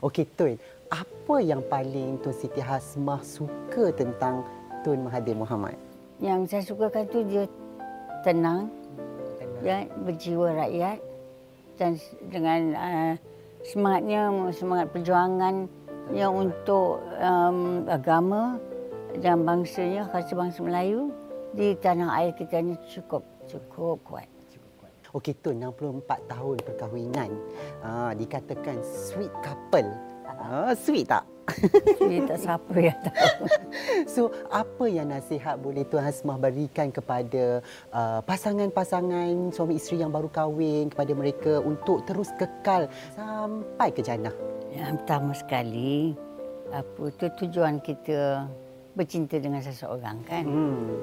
Okey Tun, apa yang paling Tun Siti Hasmah suka tentang Tun Mahathir Mohamad? Yang saya sukakan tu dia tenang, ya, berjiwa rakyat dan dengan uh, semangatnya semangat perjuangan yang untuk um, agama dan bangsanya khas bangsa Melayu di tanah air kita ini cukup cukup kuat. Okey Tun, 64 tahun perkahwinan. Ah, dikatakan sweet couple. Ah, sweet tak? Jadi tak siapa yang tahu. So, apa yang nasihat boleh Tuan Hasmah berikan kepada uh, pasangan-pasangan suami isteri yang baru kahwin kepada mereka untuk terus kekal sampai ke jannah? Yang pertama sekali, apa tu tujuan kita bercinta dengan seseorang kan? Hmm.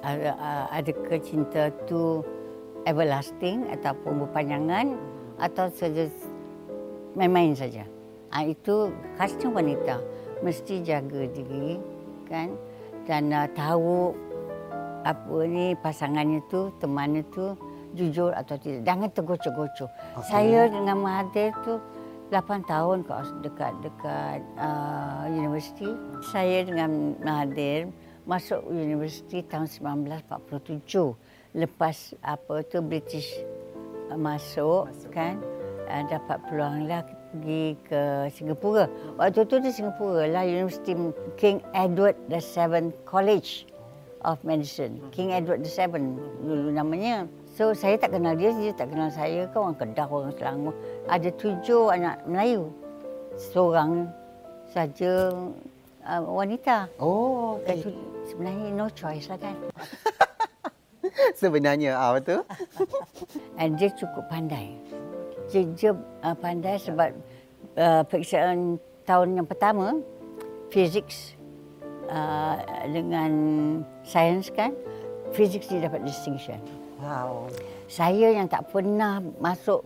Ada, adakah cinta tu everlasting ataupun berpanjangan atau saja main-main saja. Ha, itu khasnya wanita mesti jaga diri kan dan uh, tahu apa ni pasangannya tu temannya tu jujur atau tidak jangan tergocoh-gocoh. Okay. Saya dengan Mahathir tu 8 tahun kat dekat dekat uh, universiti. Saya dengan Mahathir masuk universiti tahun 1947 lepas apa tu British uh, masuk, masuk kan uh, dapat peluang lah pergi ke Singapura. Waktu tu di Singapura lah University King Edward the Seventh College of Medicine. King Edward the Seventh dulu namanya. So saya tak kenal dia, dia tak kenal saya. Kau orang Kedah, orang Selangor. Ada tujuh anak Melayu. Seorang saja uh, wanita. Oh, okay. Itu sebenarnya no choice lah kan. Sebenarnya, ah, betul? And dia cukup pandai dia, dia uh, pandai sebab uh, periksaan tahun yang pertama fizik uh, dengan sains kan fizik dia dapat distinction. Wow. Saya yang tak pernah masuk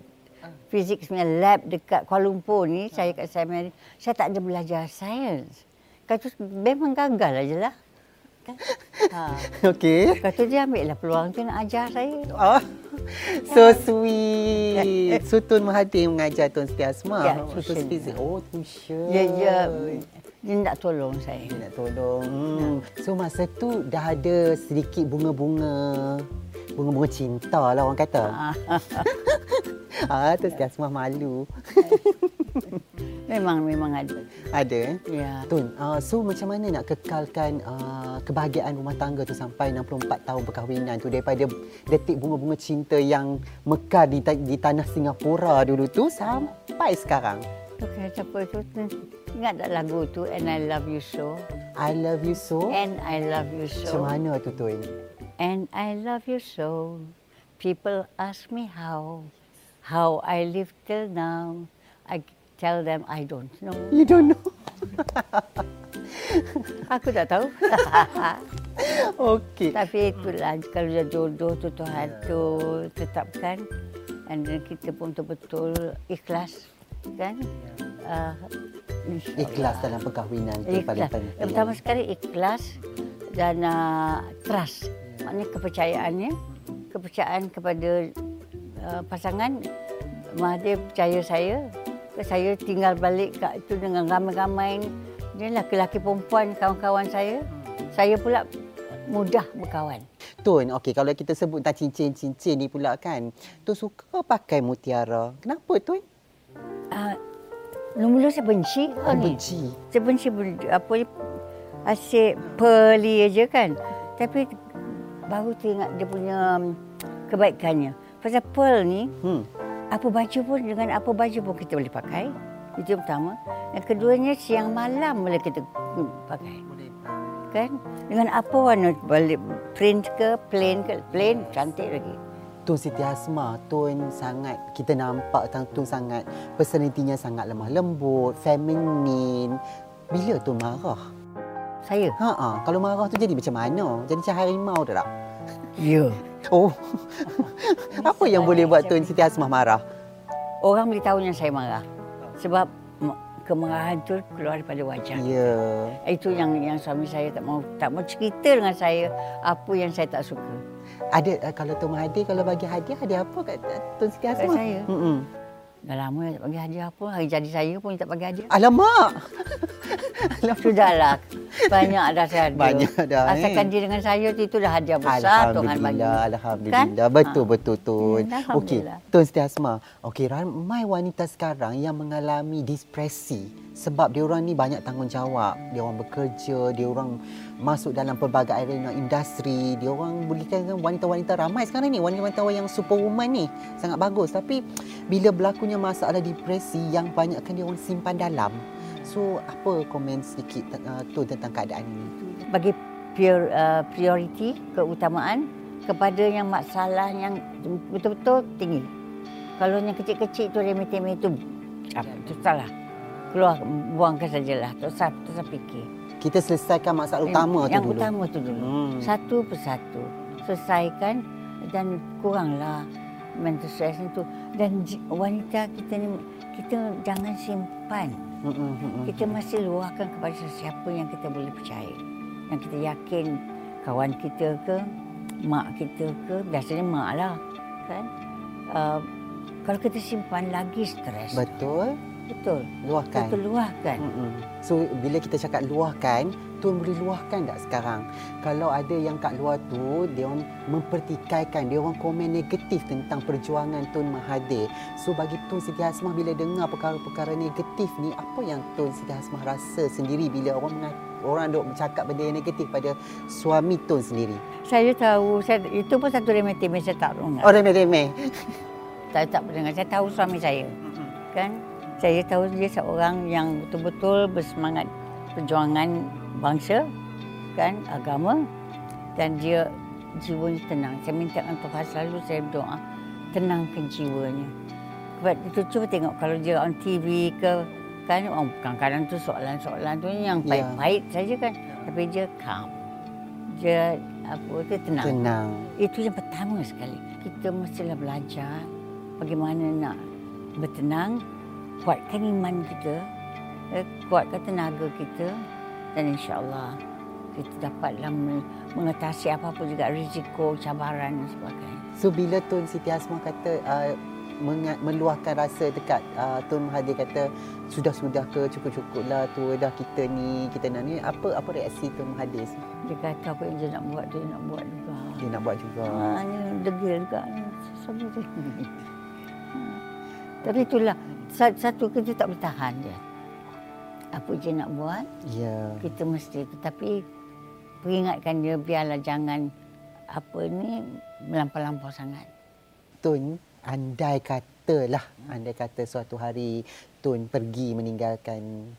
fizik punya lab dekat Kuala Lumpur ni, saya kat Seminary, saya tak ada belajar sains. Kata memang gagal aja lah. Kan? Ha. Okey. Kata dia ambil lah peluang tu nak ajar saya. Oh. So sweet. So Tun Mahathir mengajar Tun Siti Asma. Ya, tuition. Oh, tuition. Ya, ya. Dia nak tolong saya. Dia nak tolong. Hmm. So masa tu dah ada sedikit bunga-bunga. Bunga-bunga cinta lah orang kata. ah, tu Siti Asma malu. Memang memang ada. Ada eh? Ya. Tun, uh, so macam mana nak kekalkan uh, kebahagiaan rumah tangga tu sampai 64 tahun perkahwinan tu daripada detik bunga-bunga cinta yang mekar di, di tanah Singapura dulu tu sampai sekarang? Okey, siapa tu? Ingat tak lagu tu And I Love You So? I Love You So? And I Love You So. Macam mana tu Tun? And I love you so. People ask me how. How I live till now. I tell them I don't know. You don't know. Aku tak tahu. Okey. Tapi itulah kalau dah jodoh tu Tuhan tu tetapkan dan kita pun betul-betul ikhlas kan. Uh, ikhlas dalam perkahwinan tu ikhlas. paling penting. Yang pertama sekali ikhlas dan uh, trust. Maknanya kepercayaannya, kepercayaan kepada uh, pasangan Mahathir percaya saya saya tinggal balik kat itu dengan ramai-ramai ni laki-laki perempuan kawan-kawan saya. Saya pula mudah berkawan. Tun, okey kalau kita sebut tentang cincin-cincin ni pula kan. Tu suka pakai mutiara. Kenapa Tun? Uh, mula-mula saya benci Oh, ni. benci. Saya benci ben- apa ni asyik pearly aja kan. Tapi baru teringat dia punya um, kebaikannya. Pasal pearl ni Hmm. Apa baju pun dengan apa baju pun kita boleh pakai. Itu yang pertama. Yang keduanya siang malam boleh kita hmm, pakai. Kan? Dengan apa warna boleh print ke plain ke plain cantik lagi. Tun Siti Hasmah, Tun sangat, kita nampak tentang Tun sangat, personalitinya sangat lemah lembut, feminin. Bila Tun marah? Saya. Ha ah, kalau marah tu jadi macam mana? Jadi macam harimau tu tak? Ya. Oh. Apa yang boleh buat Tun Siti Hasmah marah? Orang boleh tahu yang saya marah. Sebab kemarahan tu keluar daripada wajah. Ya. Itu yang yang suami saya tak mau tak mau cerita dengan saya apa yang saya tak suka. Ada uh, kalau Tun Mahathir kalau bagi hadiah hadiah apa kat Tun Siti Hasmah? saya? Mm-mm. Dah lama tak bagi hadiah pun. Hari jadi saya pun tak bagi hadiah. Alamak. Sudahlah. Banyak dah saya ada. Banyak dah, eh. Asalkan dia dengan saya tu, itu dah hadiah besar Tuhan bagi. Alhamdulillah, Alhamdulillah. Betul, Ha. betul, Tun. Hmm, Okey. Tun Siti Asma. Okey, ramai wanita sekarang yang mengalami depresi sebab dia orang ni banyak tanggungjawab. Dia orang bekerja, dia orang masuk dalam pelbagai arena industri. Dia orang boleh katakan wanita-wanita ramai sekarang ni, wanita-wanita yang superwoman ni. Sangat bagus. Tapi bila berlakunya masalah depresi yang banyakkan dia orang simpan dalam. So, apa komen sedikit uh, Tun tentang keadaan ini? Bagi prior, uh, prioriti, keutamaan kepada yang masalah yang betul-betul tinggi. Kalau yang kecil-kecil tu remeh-temeh tu, itu salah. Keluar, buangkan sajalah. Tak usah, tak usah fikir. Kita selesaikan masalah utama yang tu dulu. utama tu dulu. Hmm. Satu persatu. Selesaikan dan kuranglah mental stress itu. Dan wanita kita ni, kita jangan simpan. Kita masih luahkan kepada sesiapa yang kita boleh percaya. Yang kita yakin kawan kita ke, mak kita ke, biasanya mak lah. Kan? Uh, kalau kita simpan lagi stres. Betul. Betul. Luahkan. Kita luahkan. Mm-mm. So bila kita cakap luahkan, Tuan boleh luahkan tak sekarang? Kalau ada yang kat luar tu, dia orang mempertikaikan, dia orang komen negatif tentang perjuangan Tun Mahathir. So bagi Tun Siti Hasmah bila dengar perkara-perkara negatif ni, apa yang Tun Siti Hasmah rasa sendiri bila orang mengat, orang duk bercakap benda yang negatif pada suami Tun sendiri? Saya tahu, saya, itu pun satu remeh-temeh saya tak dengar. Oh remeh-remeh. Saya tak pernah dengar. Saya tahu suami saya. Kan? Saya tahu dia seorang yang betul-betul bersemangat perjuangan bangsa, kan, agama dan dia jiwanya tenang. Saya minta dengan Tuhan selalu saya berdoa tenangkan jiwanya. Sebab itu cuba tengok kalau dia on TV ke kan oh, kadang-kadang tu soalan-soalan tu yang Ya. baik-baik saja kan. Tapi dia calm. Dia apa tu tenang. Tenang. Itu yang pertama sekali. Kita mestilah belajar bagaimana nak bertenang, kuatkan iman kita, eh, kuatkan tenaga kita dan insya-Allah kita dapatlah me- mengatasi apa-apa juga risiko, cabaran dan sebagainya. So bila Tun Siti Hasmah kata uh, meluahkan rasa dekat uh, Tun Mahathir kata sudah-sudah ke cukup-cukuplah tu dah kita ni kita nak ni apa apa reaksi Tun Mahathir Dia kata apa yang dia nak buat, dia nak buat juga. dia nak buat juga Ha, ni degil juga. Dia. Ha. Tapi itulah, satu kita tak boleh tahan dia. Apa dia nak buat, ya kita mesti tetapi peringatkan dia biarlah jangan apa ni melampau-lampau sangat. Tun andai katalah andai kata suatu hari Tun pergi meninggalkan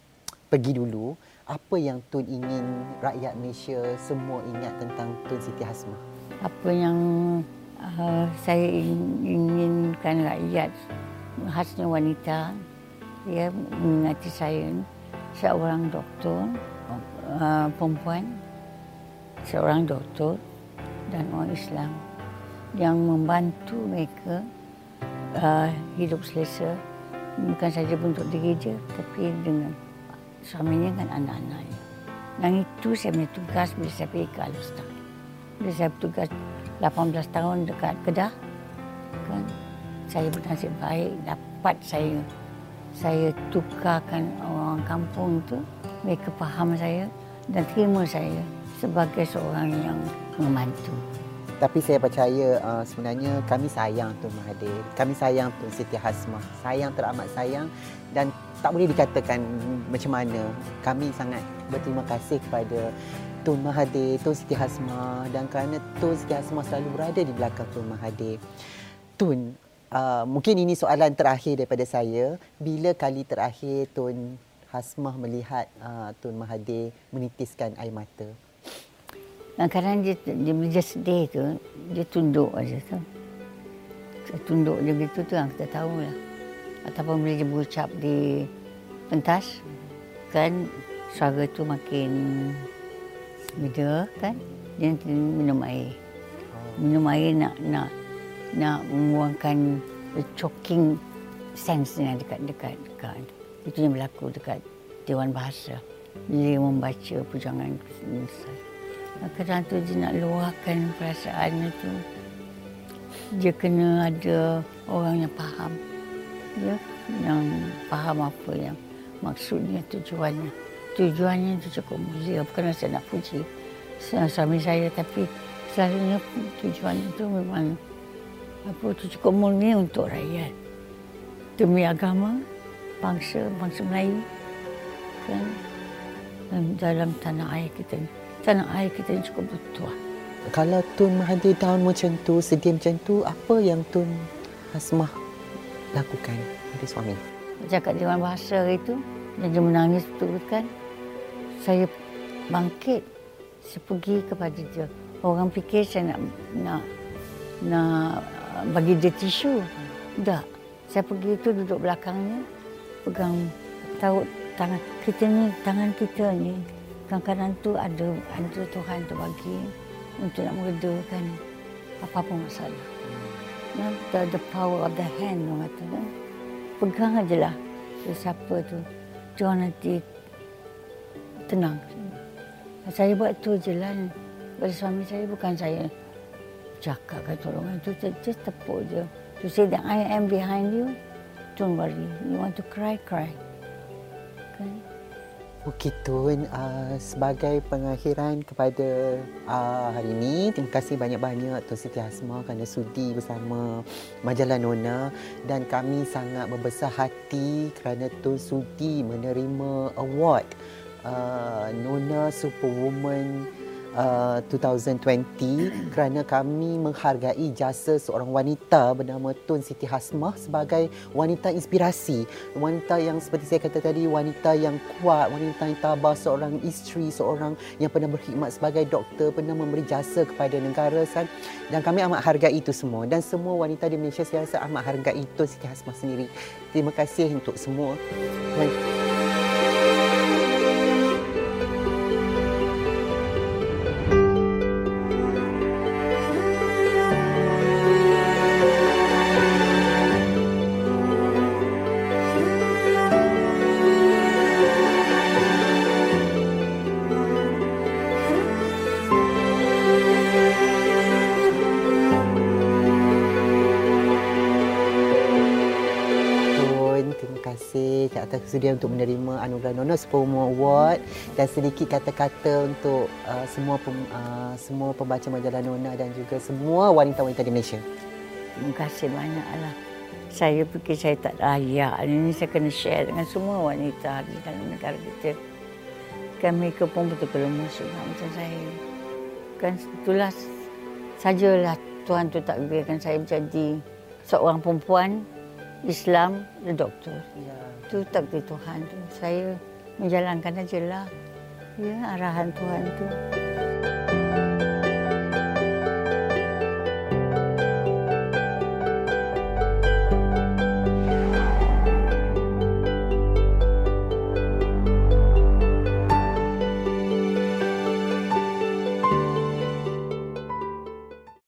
pergi dulu apa yang Tun ingin rakyat Malaysia semua ingat tentang Tun Siti Hasmah Apa yang uh, saya ing- inginkan rakyat khasnya wanita. Ya mengingati saya. Seorang doktor uh, perempuan. Seorang doktor dan orang Islam yang membantu mereka uh, hidup selesa. Bukan saja untuk diri dia tapi dengan suaminya dan anak-anaknya. Dan itu saya punya tugas bila saya pergi ke Alustar. Bila saya bertugas 18 tahun dekat Kedah, kan, saya bernasib baik dapat saya saya tukarkan orang kampung itu mereka faham saya dan terima saya sebagai seorang yang membantu. Tapi saya percaya uh, sebenarnya kami sayang Tun Mahathir. Kami sayang Tun Siti Hasmah. Sayang teramat sayang dan tak boleh dikatakan macam mana. Kami sangat berterima kasih kepada Tun Mahathir, Tun Siti Hasmah dan kerana Tun Siti Hasmah selalu berada di belakang Tun Mahathir. Tun, uh, mungkin ini soalan terakhir daripada saya. Bila kali terakhir Tun Hasmah melihat uh, Tun Mahathir menitiskan air mata? Kadang-kadang dia, dia bila dia sedih tu, dia tunduk aja tu. Dia tunduk dia gitu tu yang kita tahu lah. Ataupun bila dia berucap di pentas, kan suara tu makin beda kan. Dia nanti minum air. Minum air nak nak nak membuangkan the choking sense nya dekat dekat dekat. Itu yang berlaku dekat Dewan Bahasa. Dia membaca perjuangan Kristus. Kadang tu dia nak luahkan perasaan itu. Dia kena ada orang yang faham. ya, yang faham apa yang maksudnya tujuannya. Tujuannya itu cukup mulia, bukan saya nak puji suami saya tapi selalunya tujuan itu memang apa itu cukup mulia untuk rakyat demi agama bangsa bangsa Melayu kan dan dalam tanah air kita tanah air kita cukup bertuah kalau Tun Mahathir down macam tu, sedih macam tu, apa yang Tun Hasmah lakukan pada suami? Cakap Dewan Bahasa itu, dan dia menangis betul kan. Saya bangkit, saya pergi kepada dia. Orang fikir saya nak nak nak bagi dia tisu. Tak. Saya pergi itu duduk belakangnya, pegang tahu tangan kita ni, tangan kita ni, kadang-kadang tu ada ada Tuhan tu bagi untuk nak meredakan apa-apa masalah. Hmm. The, the power of the hand, orang kata kan. Pegang aja lah siapa tu. Jangan nanti tenang. Saya buat tu je lah. Pada suami saya bukan saya cakap kat tolongan tu. Just tepuk je. To say that I am behind you. Don't worry. You want to cry, cry. Kan? Tun, uh, sebagai pengakhiran kepada uh, hari ini, terima kasih banyak-banyak Tun Siti Hasma kerana sudi bersama majalah Nona dan kami sangat berbesar hati kerana Tun sudi menerima award uh, Nona Superwoman uh, 2020 kerana kami menghargai jasa seorang wanita bernama Tun Siti Hasmah sebagai wanita inspirasi. Wanita yang seperti saya kata tadi, wanita yang kuat, wanita yang tabah, seorang isteri, seorang yang pernah berkhidmat sebagai doktor, pernah memberi jasa kepada negara. Dan kami amat hargai itu semua. Dan semua wanita di Malaysia saya rasa amat hargai Tun Siti Hasmah sendiri. Terima kasih untuk semua. Terima kasih. Bersedia untuk menerima anugerah Nona Superwoman Award dan sedikit kata-kata untuk uh, semua pem, uh, semua pembaca majalah Nona dan juga semua wanita-wanita di Malaysia. Terima kasih banyaklah. Saya fikir saya tak layak. Ini saya kena share dengan semua wanita di dalam negara kita. Kan mereka pun betul-betul musuh macam saya. Kan itulah sajalah Tuhan tu tak biarkan saya menjadi seorang perempuan Islam dan doktor. Ya itu takdir Tuhan tu. Saya menjalankan aja lah. Ya, arahan Tuhan tu.